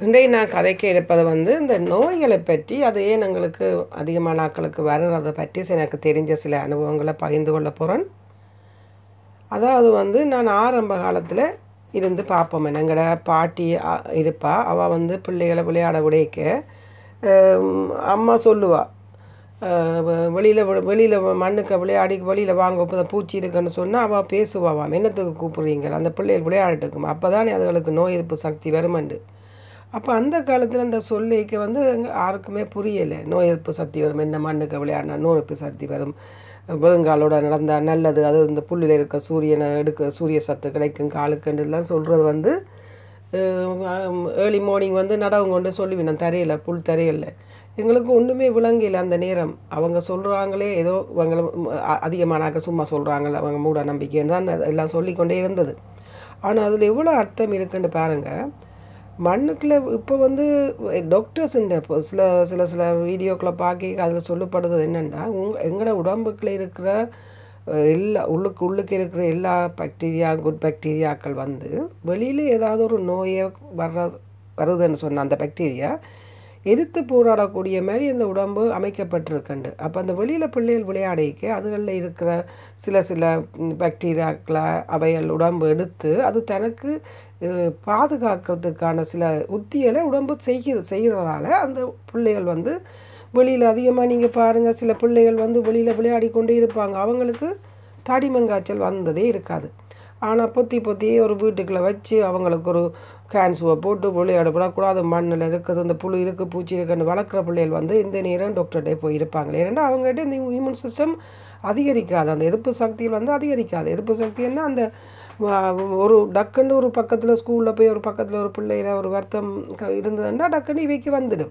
இன்றைய நான் கதைக்க இருப்பது வந்து இந்த நோய்களை பற்றி அது ஏன் எங்களுக்கு அதிகமான ஆக்களுக்கு வர்றதை? பற்றி எனக்கு தெரிஞ்ச சில அனுபவங்களை பகிர்ந்து கொள்ள போகிறேன் அதாவது வந்து நான் ஆரம்ப காலத்தில் இருந்து பார்ப்போம். எங்களோட பாட்டி அ- இருப்பா. அவள் வந்து பிள்ளைகளை விளையாட விடைக்க அம்மா சொல்லுவா. வெளியில் வெளியில் மண்ணுக்கு விளையாடி வெளியில் வாங்க இப்போ பூச்சி இருக்குன்னு சொன்னால் அவள் பேசுவாவாம் என்னத்துக்கு கூப்பிடுறீங்க? அந்த பிள்ளைகள் விளையாடட்டுக்கும்? அப்போ தானே அதுகளுக்கு நோய் எதிர்ப்பு சக்தி வருமண்டு. அப்போ அந்த காலத்தில் அந்த சொல்லிக்கு வந்து யாருக்குமே புரியலை. நோய் எதிர்ப்பு சக்தி வரும். என்ன மண்ணுக்கு விளையாடினா நோய் எதிர்ப்பு சக்தி வரும். வெறுங்காலோட நடந்தால் நல்லது. அது இந்த புல்லில் இருக்க சூரியனை எடுக்க சூரிய சத்து கிடைக்கும். காலுக்குண்டுலாம் சொல்கிறது வந்து ஏர்லி மார்னிங் வந்து நடவு கொண்டு சொல்லுவேன். தரையில் புல் தரையில். எங்களுக்கு ஒன்றுமே விளங்கல அந்த நேரம். அவங்க சொல்கிறாங்களே ஏதோ இவங்களை அதிகமானாக்க சும்மா சொல்கிறாங்கள அவங்க மூட நம்பிக்கைன்னு தான் எல்லாம் சொல்லிக்கொண்டே இருந்தது. ஆனால் அதில் எவ்வளோ அர்த்தம் இருக்குன்னு பாருங்கள் மண்ணுக்குள்ளே இப்போ வந்து டாக்டர்ஸுண்ட இப்போ சில சில சில வீடியோக்களை பார்க்க அதில் சொல்லப்படுறது என்னென்னா உங் எங்களோட உடம்புக்குள்ளே இருக்கிற எல்லா உள்ளுக்கு உள்ளுக்கு இருக்கிற எல்லா பாக்டீரியா குட் பாக்டீரியாக்கள் வந்து வெளியில் ஏதாவது ஒரு நோயை வர்ற வருதுன்னு சொன்ன அந்த பாக்டீரியா எதிர்த்து போராடக்கூடிய மாதிரி அந்த உடம்பு அமைக்கப்பட்டிருக்குண்டு. அப்போ அந்த வெளியில் பிள்ளைகள் விளையாடிக்க அதுகளில் இருக்கிற சில சில பாக்டீரியாக்களை அவைகள் உடம்பு எடுத்து அது தனக்கு பாதுகாக்கிறதுக்கான சில உத்திகளை உடம்பு செய்கிறது செய்கிறதால அந்த பிள்ளைகள் வந்து வெளியில் அதிகமாக நீங்கள் பாருங்கள் சில பிள்ளைகள் வந்து வெளியில் விளையாடி கொண்டே இருப்பாங்க. அவங்களுக்கு தாடிமங்காய்ச்சல் வந்ததே இருக்காது. ஆனால் பொத்தி பொத்தி ஒரு வீட்டுக்குள்ளே வச்சு அவங்களுக்கு ஒரு கேன்சுவை போட்டு விளையாடக்கூடாது மண்ணில் இருக்குது இந்த புழு இருக்குது பூச்சி இருக்குன்னு வளர்க்குற பிள்ளைகள் வந்து இந்த நேரம் டாக்டர்கிட்ட போய் இருப்பாங்களே ஏன்னா அவங்ககிட்ட இந்த இம்யூன் சிஸ்டம் அதிகரிக்காது. அந்த எதிர்ப்பு சக்தியில் வந்து அதிகரிக்காது. எதிர்ப்பு சக்தின்னா அந்த ஒரு டக்குன்னு ஒரு பக்கத்தில் ஸ்கூலில் போய் ஒரு பக்கத்தில் ஒரு பிள்ளையில ஒரு வருத்தம் க- இருந்ததுன்னா டக்குன்னு இவைக்கு வந்துடும்.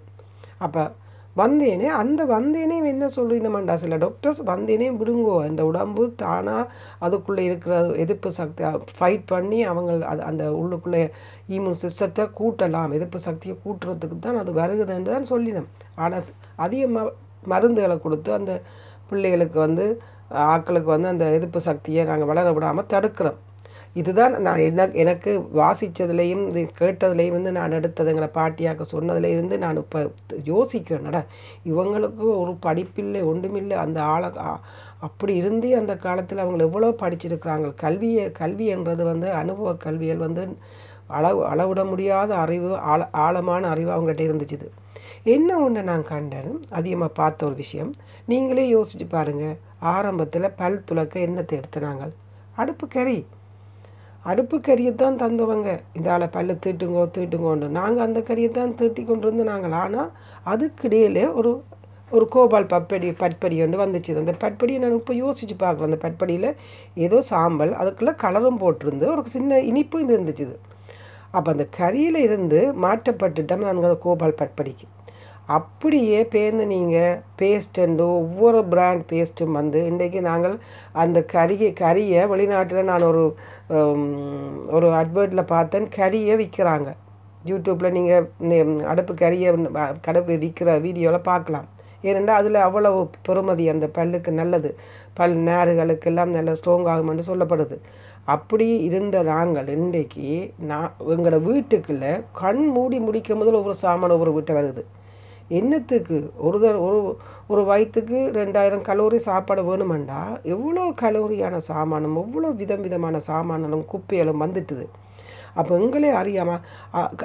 அப்போ வந்தேனே அந்த வந்தேனே என்ன சொல்லினமாண்டா சில டாக்டர்ஸ் வந்தேனே விடுங்கோ இந்த உடம்பு தானாக அதுக்குள்ளே இருக்கிற எதிர்ப்பு சக்தி ஃபைட் பண்ணி அவங்க அது அந்த உள்ளுக்குள்ளே இம்யூன் சிஸ்டத்தை கூட்டலாம் எதிர்ப்பு சக்தியை கூட்டுறதுக்கு தான் அது வருகுதுன்னு தான் சொல்லினோம். ஆனால் அதிக ம மருந்துகளை கொடுத்து அந்த பிள்ளைகளுக்கு வந்து ஆட்களுக்கு வந்து அந்த எதிர்ப்பு சக்தியை நாங்கள் வளர விடாமல் தடுக்கிறோம். இதுதான் நான் என்ன எனக்கு வாசித்ததுலேயும் இது கேட்டதுலேயும் வந்து நான் எடுத்தது எங்களை பாட்டியாக்க சொன்னதுலேருந்து நான் இப்போ யோசிக்கிறேன்டா இவங்களுக்கு ஒரு படிப்பில்லை ஒன்றுமில்லை. அந்த ஆளை அப்படி இருந்தே அந்த காலத்தில் அவங்க எவ்வளோ படிச்சிருக்கிறாங்க. கல்வியை கல்வி என்றது வந்து அனுபவ கல்வியல் வந்து அளவு அளவிட முடியாத அறிவு ஆழ ஆழமான அறிவு அவங்ககிட்ட இருந்துச்சுது. என்ன ஒன்று நான் கண்டேன் அதிகமாக பார்த்த ஒரு விஷயம். நீங்களே யோசிச்சு பாருங்கள் ஆரம்பத்தில் பல் துலக்க என்னத்தை எடுத்துனாங்க அடுப்பு கறி. அடுப்பு கறியை தான் தந்தவங்க. இதால் பல்லு தீட்டுங்கோ தீட்டுங்கோன்னு. நாங்கள் அந்த கறியை தான் தீட்டி கொண்டு வந்து நாங்கள் ஆனால் அதுக்கிடையிலே ஒரு ஒரு கோபால் பப்படி பட்படி ஒன்று வந்துச்சு. அந்த பட்படியை நான் இப்போ யோசிச்சு பார்க்குறேன். அந்த பட்படியில் ஏதோ சாம்பல் அதுக்குள்ளே கலரும் போட்டிருந்து ஒரு சின்ன இனிப்பும் இருந்துச்சு. அப்போ அந்த கறியில் இருந்து மாற்றப்பட்டுட்டோம் நாங்கள் அந்த கோபால் பட்படிக்கு அப்படியே பேர்ந்து நீங்கள் பேஸ்ட்டுண்டு ஒவ்வொரு பிராண்ட் பேஸ்ட்டும் வந்து இன்றைக்கு நாங்கள் அந்த கறியை கறியை வெளிநாட்டில் நான் ஒரு ஒரு அட்வர்ட்டில் பார்த்தேன். கறியை விற்கிறாங்க. யூடியூப்பில் நீங்கள் அடுப்பு கறியை கடுப்பு விற்கிற வீடியோவில் பார்க்கலாம். ஏனென்றால் அதில் அவ்வளவு பெறுமதி அந்த பல்லுக்கு நல்லது. பல் நேறுகளுக்கெல்லாம் நல்ல ஸ்ட்ராங் ஆகும்னு சொல்லப்படுது. அப்படி இருந்த நாங்கள் இன்றைக்கு நான் எங்களோட வீட்டுக்குள்ளே கண் மூடி முடிக்கும் போதில் ஒவ்வொரு சாமான் ஒவ்வொரு வீட்டை வருது. என்னத்துக்கு? ஒரு த- ஒரு ஒரு வயிற்றுக்கு ரெண்டாயிரம் கலோரி சாப்பாடு வேணுமெண்டா? எவ்வளோ கலோரியான சாமானும் எவ்வளோ விதம் விதமான சாமானும் குப்பைகளும் வந்துட்டுது. அப்போ எங்களே அறியாமல்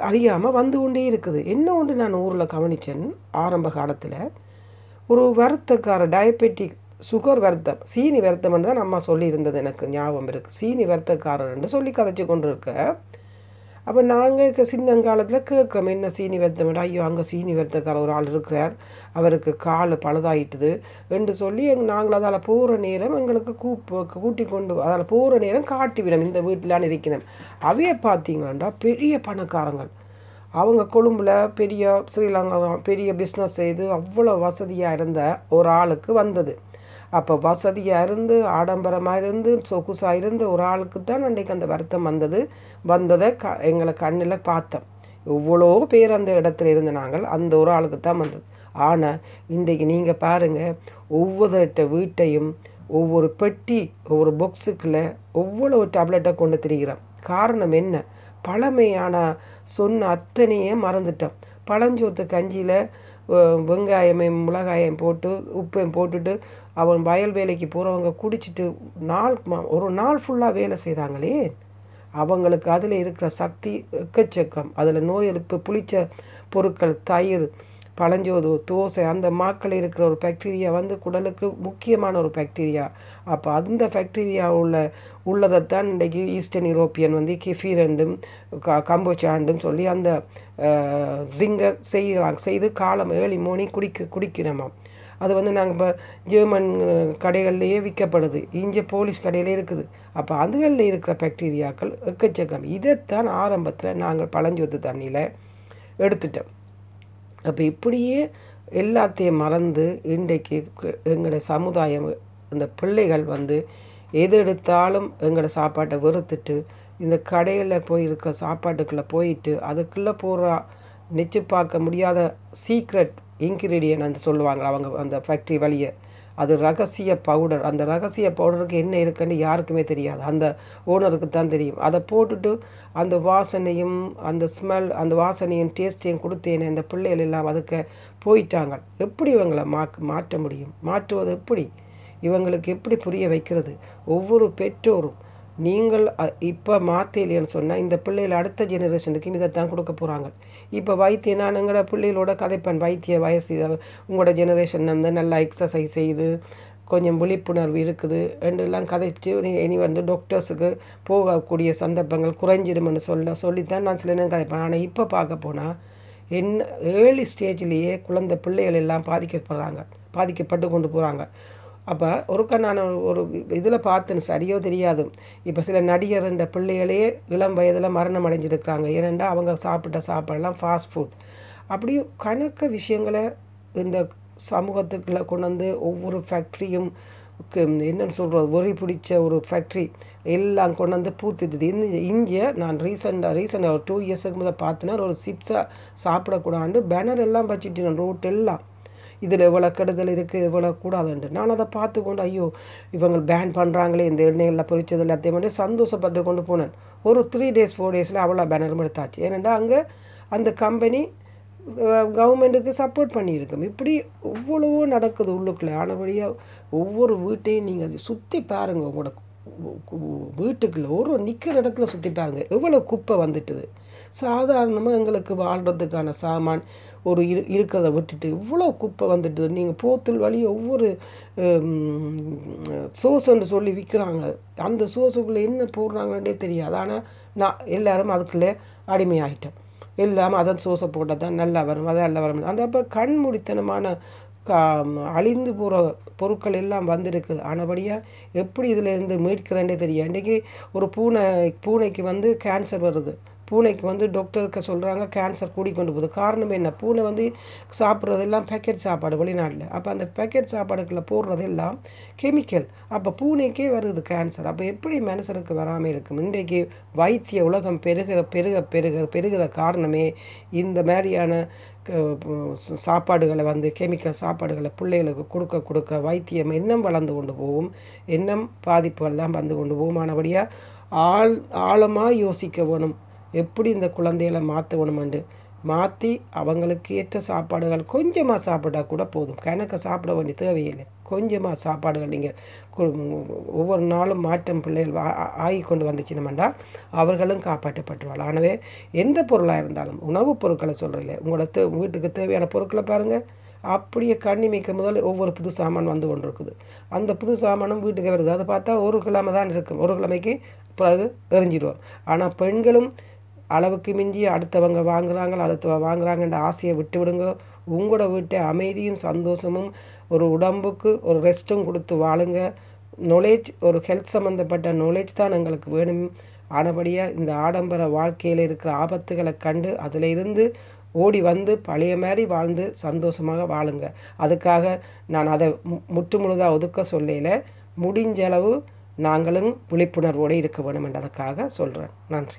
அறியாமல் வந்து கொண்டே இருக்குது. என்ன ஒன்று நான் ஊரில் கவனித்தேன் ஆரம்ப காலத்தில்? ஒரு வருத்தக்கார டயபெட்டிக் சுகர் வருத்தம் சீனி வருத்தம்னு தான் நம்ம சொல்லியிருந்தது எனக்கு ஞாபகம் இருக்குது சீனி வருத்தக்காரர்னு சொல்லி கதைச்சி கொண்டு இருக்க அப்போ நாங்கள் சின்னங்காலத்தில் கேட்குறோம் என்ன சீனி வருத்தமிட ஐயோ அங்கே சீனி வருத்தக்கார ஒரு ஆள் இருக்கிறார். அவருக்கு கால் பழுதாயிட்டுது. என்று சொல்லி எங் நாங்கள் அதால் போகிற நேரம் எங்களுக்கு கூப்பு கூட்டி கொண்டு அதால் போகிற நேரம் காட்டிவிடும். இந்த வீட்டிலான்னு இருக்கிறோம் அவைய பார்த்தீங்களாண்டா பெரிய பணக்காரங்கள். அவங்க கொழும்பில் பெரிய ஸ்ரீலங்கா பெரிய பிஸ்னஸ் செய்து அவ்வளோ வசதியாக இருந்த ஒரு ஆளுக்கு வந்தது. அப்போ வசதியாக இருந்து ஆடம்பரமாக இருந்து சொகுசாக இருந்த ஒரு ஆளுக்கு தான் அன்றைக்கு அந்த வருத்தம் வந்தது. வந்ததை க எங்களை கண்ணில் பார்த்தோம். எவ்வளோ பேர் அந்த இடத்துல இருந்த நாங்கள் அந்த ஒரு ஆளுக்கு தான் வந்தது. ஆனால் இன்றைக்கு நீங்கள் பாருங்கள் ஒவ்வொரு வீட்டையும் ஒவ்வொரு பெட்டி ஒவ்வொரு பாக்ஸுக்குள்ளே ஒவ்வொரு டேப்லெட்டை கொண்டு திரிகிறோம். காரணம் என்ன? பழமையான சொன்ன அத்தனையே மறந்துட்டோம். பழஞ்சோத்து கஞ்சியில் வெங்காயமையும் மிளகாயம் போட்டு உப்பையும் போட்டுட்டு அவன் வயல் வேலைக்கு போகிறவங்க குடிச்சிட்டு நாள் ஒரு நாள் ஃபுல்லாக வேலை செய்தாங்களே. அவங்களுக்கு அதில் இருக்கிற சக்தி எக்கச்சக்கம். அதில் நோய் எதிர்ப்பு புளிச்ச பொருட்கள் தயிர் பழஞ்சோது தோசை அந்த மாக்கள் இருக்கிற ஒரு பாக்டீரியா வந்து குடலுக்கு முக்கியமான ஒரு பாக்டீரியா அப்போ அந்த பாக்டீரியா உள்ள உள்ளதைத்தான் இன்றைக்கி ஈஸ்டர்ன் யூரோப்பியன் வந்து கெஃபீரண்டும் க கம்போச்சாண்டும் சொல்லி அந்த ரிங்கை செய்கிறாங்க. செய்து காலம் ஏழி மோனி குடிக்க குடிக்கணுமாம். அது வந்து நாங்கள் இப்போ ஜெர்மன் கடைகள்லேயே விற்கப்படுது. இங்கே போலீஸ் கடையிலே இருக்குது. அப்போ அதுகளில் இருக்கிற பாக்டீரியாக்கள் எக்கச்சக்கம். இதைத்தான் ஆரம்பத்தில் நாங்கள் பழஞ்சோத்து தண்ணியில் எடுத்துட்டோம். அப்போ இப்படியே எல்லாத்தையும் மறந்து இன்றைக்கு எங்களோட சமுதாயம் இந்த பிள்ளைகள் வந்து எது எடுத்தாலும் எங்களோட சாப்பாட்டை வெறுத்துட்டு இந்த கடையில் போய் இருக்கிற சாப்பாட்டுக்குள்ளே போயிட்டு அதுக்குள்ளே போகிற நிச்சு பார்க்க முடியாத சீக்ரெட் இன்க்ரீடியன்ட் சொல்லுவாங்க அவங்க அந்த ஃபேக்ட்ரி வழியை. அது ரகசிய பவுடர் அந்த ரகசிய பவுடருக்கு என்ன இருக்குன்னு யாருக்குமே தெரியாது. அந்த ஓனருக்கு தான் தெரியும். அதை போட்டுட்டு அந்த வாசனையும் அந்த ஸ்மெல் அந்த வாசனையும் டேஸ்ட்டையும் கொடுத்தேனே இந்த பிள்ளைகள் எல்லாம் அதுக்கு போயிட்டாங்க. எப்படி இவங்களை மா மாற்ற முடியும்? மாற்றுவது எப்படி? இவங்களுக்கு எப்படி புரிய வைக்கிறது? ஒவ்வொரு பெற்றோரும் நீங்கள் இப்போ மாற்றலைன்னு சொன்னால் இந்த பிள்ளைகள் அடுத்த ஜெனரேஷனுக்கு தான் கொடுக்க போகிறாங்க இப்போ வைத்தியம் நான் எங்களோட பிள்ளைகளோட கதைப்பேன்? வைத்திய வயசு உங்களோட ஜெனரேஷன் வந்து நல்லா எக்ஸசைஸ் செய்து கொஞ்சம் விழிப்புணர்வு இருக்குது. ரெண்டுலாம் கதைச்சு இனி வந்து டாக்டர்ஸுக்கு போகக்கூடிய சந்தர்ப்பங்கள் குறைஞ்சிடும்னு சொல்ல சொல்லித்தான் நான் சில நேரம் கதைப்பேன். ஆனால் இப்போ பார்க்க போனால் என்ன ஏர்லி ஸ்டேஜ்லேயே குழந்தை பிள்ளைகள் எல்லாம் பாதிக்கப்படுறாங்க. பாதிக்கப்பட்டு கொண்டு போகிறாங்க அப்போ ஒருக்கா நான் ஒரு இதில் பார்த்தேன் சரியோ தெரியாது. இப்போ சில நடிகர் இந்த பிள்ளைகளே இளம் வயதில் மரணம் அடைஞ்சிருக்காங்க. ஏனென்றால் அவங்க சாப்பிட்ட சாப்பாடெல்லாம் ஃபாஸ்ட் ஃபுட் அப்படி கணக்க விஷயங்களை இந்த சமூகத்துக்குள்ளே கொண்டு வந்து ஒவ்வொரு ஃபேக்ட்ரியும் என்னன்னு சொல்கிறது ஒரி பிடிச்ச ஒரு ஃபேக்ட்ரி எல்லாம் கொண்டு வந்து பூத்துட்டுது. இந்த இங்கே நான் ரீசெண்டாக ரீசெண்டாக ஒரு டூ இயர்ஸுக்கு முதல் பார்த்தேன்னா ஒரு சிப்ஸாக சாப்பிடக்கூடாது பேனர் எல்லாம் வச்சுட்டு நான் எல்லாம். இதில் எவ்வளோ கெடுதல் இருக்குது எவ்வளோ கூடாதுண்டு நான் அதை பார்த்து கொண்டு ஐயோ இவங்க பேன் பண்ணுறாங்களே இந்த எண்ணெயில் பொறிச்சது எல்லாத்தையும் வந்து சந்தோஷப்பட்டு கொண்டு போனேன். ஒரு த்ரீ டேஸ் ஃபோர் டேஸில் அவ்வளோ பேனரும் எடுத்தாச்சு. ஏனெண்டா அங்கே அந்த கம்பெனி கவர்மெண்ட்டுக்கு சப்போர்ட் பண்ணியிருக்கோம். இப்படி எவ்வளவோ நடக்குது உள்ளுக்குள்ளே. ஆனபடியாக ஒவ்வொரு வீட்டையும் நீங்கள் சுற்றி பாருங்கள் உங்களோட வீட்டுக்குள்ளே. ஒரு நிற்கிற இடத்துல சுற்றி பாருங்கள் எவ்வளோ குப்பை வந்துட்டுது. சாதாரணமாக எங்களுக்கு வாழ்கிறதுக்கான சாமான் ஒரு இரு இருக்கிறத விட்டுட்டு இவ்வளோ குப்பை வந்துட்டு நீங்கள் போத்தல் வழி ஒவ்வொரு சோசுன்னு சொல்லி விற்கிறாங்க அந்த சோஸுக்குள்ளே என்ன போடுறாங்கன்னே தெரியாது. ஆனால் நான் எல்லோரும் அதுக்குள்ளே அடிமையாகிட்டோம் எல்லாமே அதன் சோசை போட்டால் தான் நல்லா வரும் அதான் நல்லா வரும். அந்த அப்போ கண்மூடித்தனமான கா அழிந்து போகிற பொருட்கள் எல்லாம் வந்திருக்குது. ஆனபடியாக எப்படி இதிலேருந்து மீட்கிறேன்னே தெரியும் இன்றைக்கி ஒரு பூனை பூனைக்கு வந்து கேன்சர் வருது. பூனைக்கு வந்து டாக்டருக்கு சொல்கிறாங்க கேன்சர் கூடி கொண்டு போகுது காரணம் என்ன? பூனை வந்து சாப்பிட்றதெல்லாம் பேக்கெட் சாப்பாடு வெளிநாட்டில். அப்போ அந்த பேக்கெட் சாப்பாடுக்குள்ளே போடுறதெல்லாம் கெமிக்கல் அப்போ பூனைக்கே வருது கேன்சர் அப்போ எப்படி மனுஷனுக்கு வராமல் இருக்கும்? இன்றைக்கு வைத்திய உலகம் பெருகிற பெருக பெருக பெருகிற காரணமே இந்த மாதிரியான க- சாப்பாடுகளை வந்து கெமிக்கல் சாப்பாடுகளை பிள்ளைகளுக்கு கொடுக்க கொடுக்க வைத்தியம் இன்னும் வளர்ந்து கொண்டு போகும். இன்னும் பாதிப்புகள் தான் வந்து கொண்டு போகும். ஆனபடியாக ஆழ் ஆழமாக யோசிக்க வேணும். எப்படி இந்த குழந்தைகளை மாற்றணுமெண்டு மாற்றி அவங்களுக்கு ஏற்ற சாப்பாடுகள் கொஞ்சமாக சாப்பிட்டா கூட போதும். கணக்க சாப்பிட வேண்டிய தேவையில்லை. கொஞ்சமாக சாப்பாடுகள் நீங்கள் ஒவ்வொரு நாளும் மாற்றம் பிள்ளைகள் ஆகி கொண்டு வந்துச்சுனமெண்டா அவர்களும் காப்பாற்றப்பட்டுருவாள் ஆனவே எந்த பொருளாக இருந்தாலும் உணவுப் பொருட்களை சொல்கிறதில்ல உங்களோட தே வீட்டுக்கு தேவையான பொருட்களை பாருங்கள் அப்படியே கண்ணிமைக்க முதல் ஒவ்வொரு புது சாமான் வந்து கொண்டு இருக்குது அந்த புது சாமானும் வீட்டுக்கு வருது. அதை பார்த்தா ஒரு கிழமை தான் இருக்கும். ஒரு கிழமைக்கு பிறகு எரிஞ்சிடுவோம் ஆனால் பெண்களும் அளவுக்கு மிஞ்சி அடுத்தவங்க வாங்குறாங்க அடுத்தவங்க வாங்குகிறாங்கன்ற ஆசையை விட்டு விடுங்க. உங்களோட வீட்டை அமைதியும் சந்தோஷமும் ஒரு உடம்புக்கு ஒரு ரெஸ்ட்டும் கொடுத்து வாழுங்க. நாலேஜ் ஒரு ஹெல்த் சம்மந்தப்பட்ட நாலேஜ் தான் எங்களுக்கு வேணும். ஆனபடியாக இந்த ஆடம்பர வாழ்க்கையில் இருக்கிற ஆபத்துகளை கண்டு அதில் இருந்து ஓடி வந்து பழைய மாதிரி வாழ்ந்து சந்தோஷமாக வாழுங்க. அதுக்காக நான் அதை மு- முற்று முழுதாக ஒதுக்க சொல்லையில் முடிஞ்ச அளவு நாங்களும் விழிப்புணர்வோடு இருக்க வேணும் என்றதுக்காக சொல்கிறேன் நன்றி.